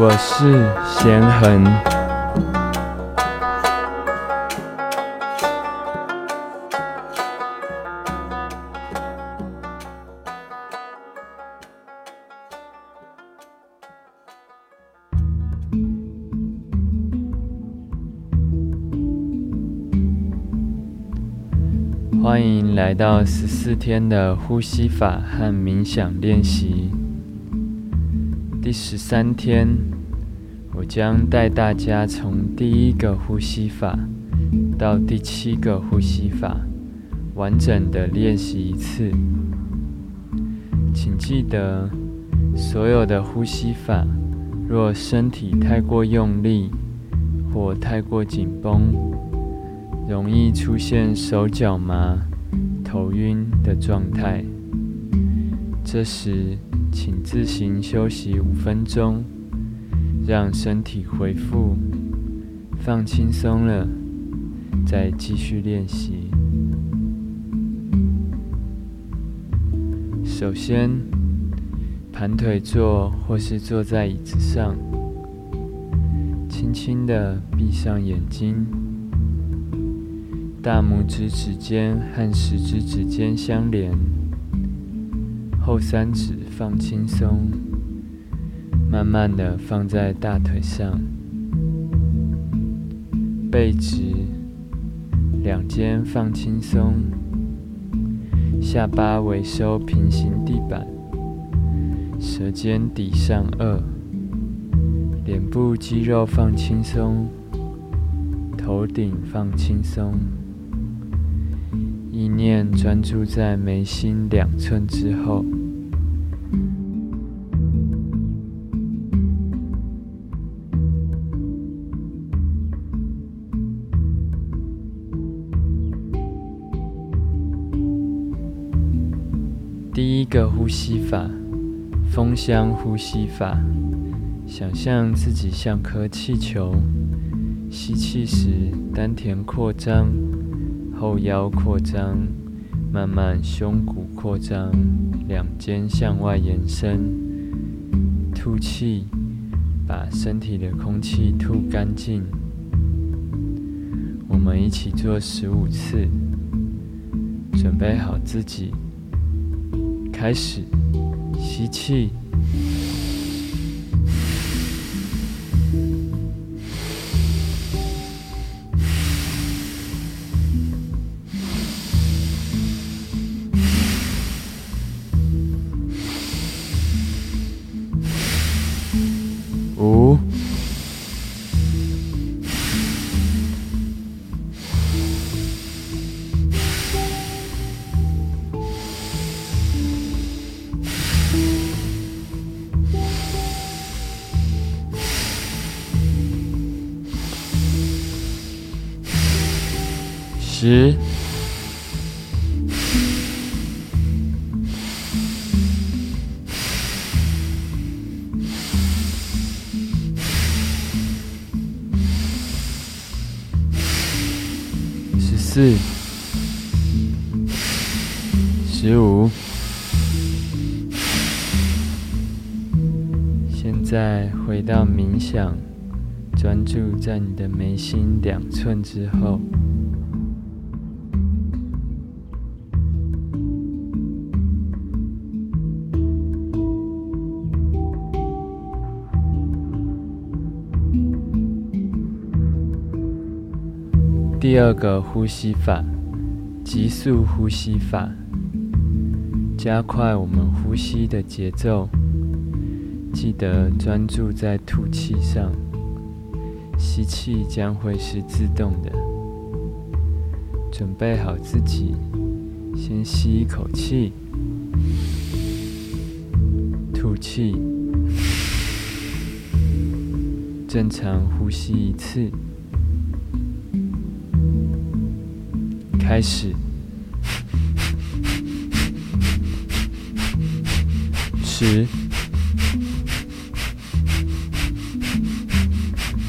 我是贤恒，欢迎来到十四天的呼吸法和冥想练习。第十三天，我将带大家从第一个呼吸法到第七个呼吸法，完整的练习一次。请记得，所有的呼吸法，若身体太过用力或太过紧绷，容易出现手脚麻、头晕的状态。这时，请自行休息五分钟，让身体恢复，放轻松了，再继续练习。首先，盘腿坐或是坐在椅子上，轻轻的闭上眼睛，大拇指指尖和食指指尖相连。后三指放轻松，慢慢的放在大腿上，背直，两肩放轻松，下巴微收平行地板，舌尖抵上颚，脸部肌肉放轻松，头顶放轻松。意念专注在眉心两寸之后。第一个呼吸法，风箱呼吸法。想象自己像颗气球，吸气时丹田扩张。后腰扩张，慢慢胸骨扩张，两肩向外延伸。吐气，把身体的空气吐干净。我们一起做十五次，准备好自己，开始，吸气。十、十四、十五。现在回到冥想，专注在你的眉心两寸之后。第二个呼吸法，急速呼吸法，加快我们呼吸的节奏。记得专注在吐气上，吸气将会是自动的。准备好自己，先吸一口气，吐气，正常呼吸一次。开始，十、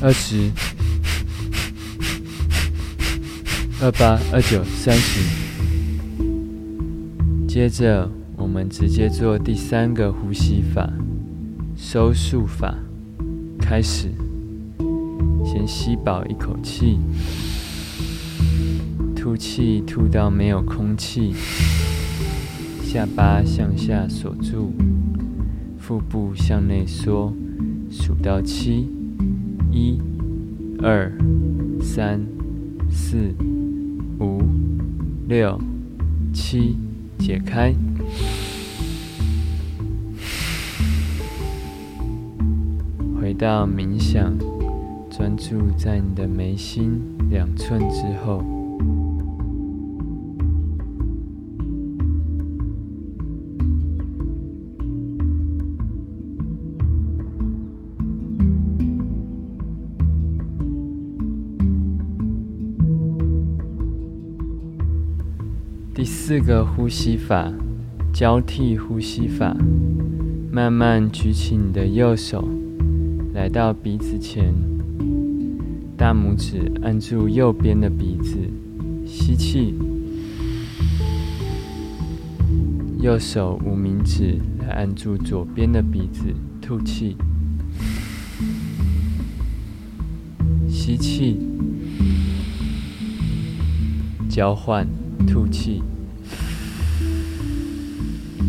二十、二八、二九、三十。接着，我们直接做第三个呼吸法——收束法，开始，先吸饱一口气，呼气吐到没有空气，下巴向下锁住，腹部向内缩，数到七，一、二、三、四、五、六、七，解开。回到冥想，专注在你的眉心两寸之后。四个呼吸法，交替呼吸法，慢慢举起你的右手。来到鼻子前，大拇指按住右边的鼻子，吸气；右手无名指来按住左边的鼻子，吐气。吸气，交换，吐气。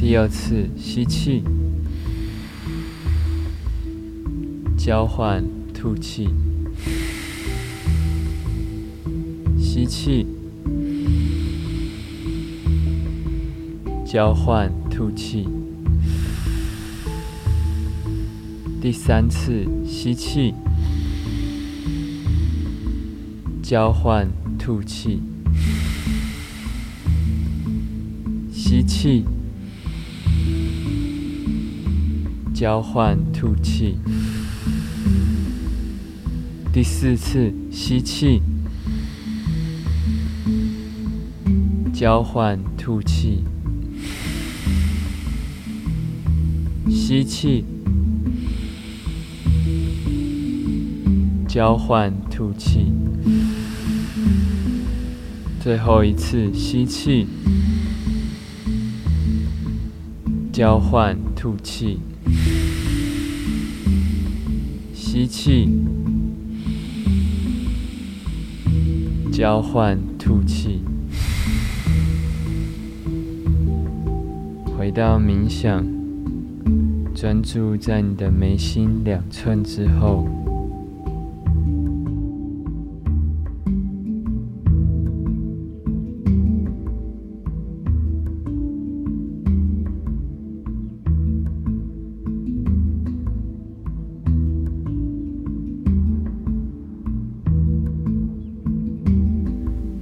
第二次吸气。交换，吐气，吸气，交换，吐气。第三次吸气，交换，吐气，吸气，交换，吐气。第四次吸气，交换吐气，吸气，交换吐气，最后一次吸气，交换吐气，吸气。交换吐气，回到冥想，专注在你的眉心两寸之后。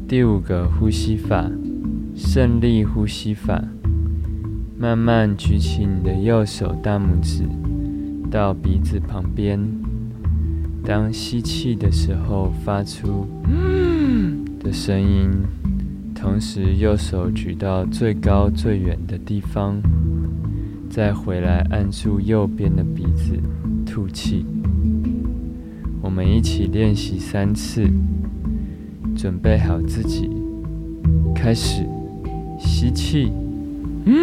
第五个呼吸法，胜利呼吸法。慢慢举起你的右手大拇指到鼻子旁边，当吸气的时候发出“嗯”的声音，同时右手举到最高最远的地方，再回来按住右边的鼻子吐气。我们一起练习三次。准备好自己，开始。吸气，嗯，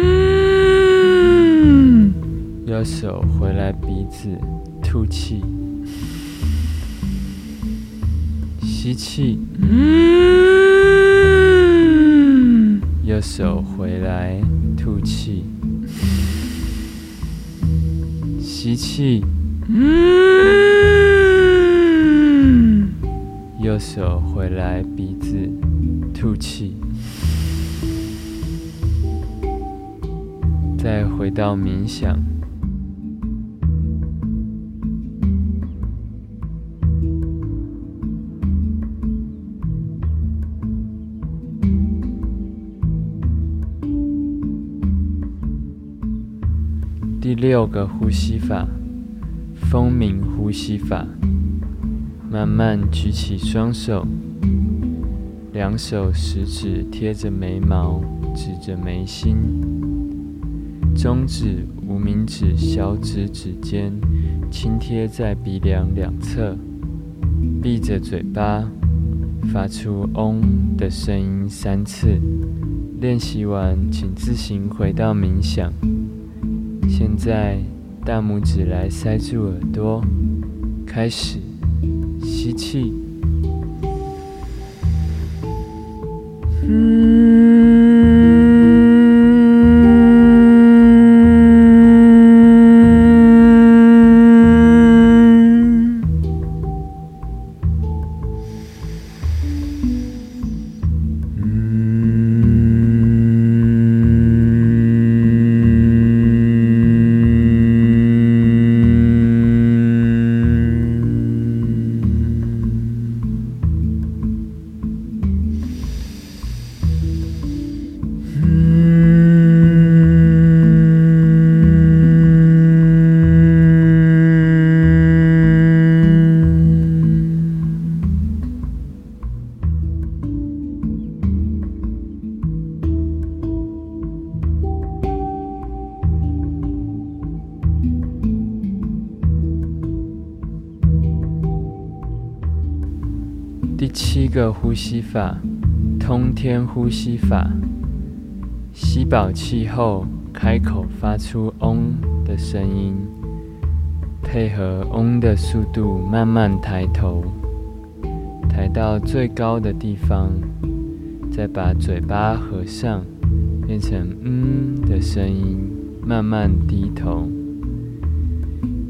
右手回来鼻子。吐气，吸气，嗯，右手回来吐气，吸气，嗯。右手回来，鼻子吐气，再回到冥想。第六个呼吸法，风鸣呼吸法。慢慢举起双手，两手食指贴着眉毛，指着眉心，中指、无名指、小指指尖轻贴在鼻梁两侧，闭着嘴巴，发出“嗡”的声音三次。练习完，请自行回到冥想。现在，大拇指来塞住耳朵。开始，吸气。嗯吸法，通天呼吸法。吸饱气后，开口发出“嗡”的声音，配合“嗡”的速度，慢慢抬头，抬到最高的地方，再把嘴巴合上，变成“嗯”的声音，慢慢低头。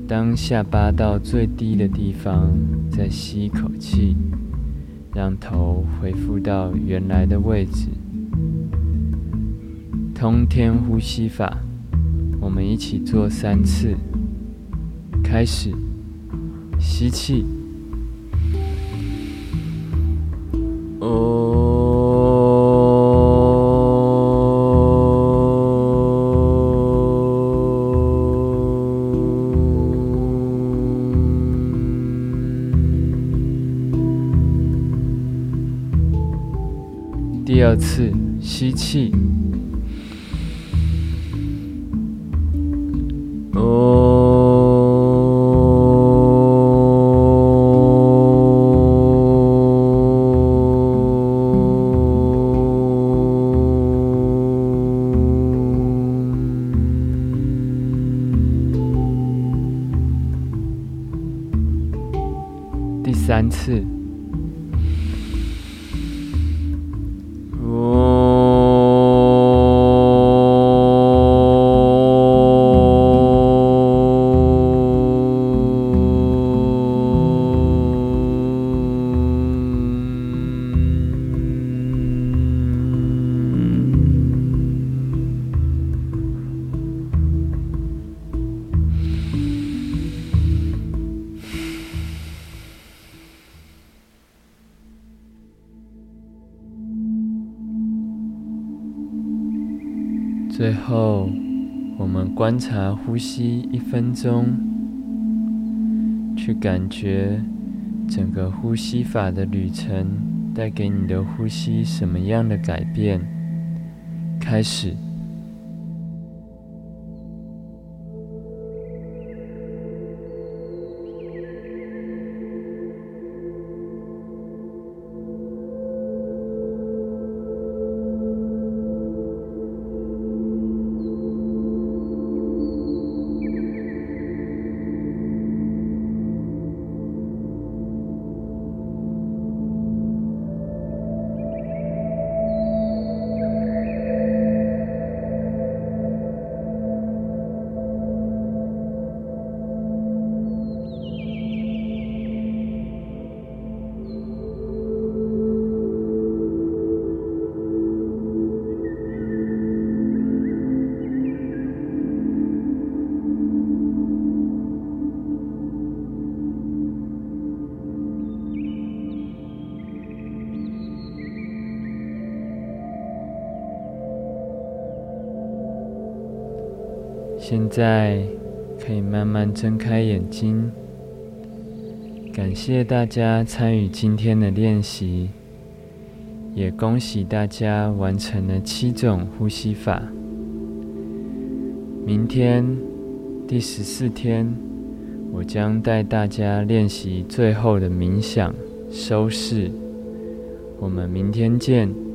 当下巴到最低的地方，再吸一口气。让头恢复到原来的位置。通天呼吸法，我们一起做三次。开始，吸气。第二次吸气，最后，我们观察呼吸一分钟，去感觉整个呼吸法的旅程带给你的呼吸什么样的改变。开始。现在可以慢慢睁开眼睛。感谢大家参与今天的练习，也恭喜大家完成了七种呼吸法。明天第十四天，我将带大家练习最后的冥想收视。我们明天见。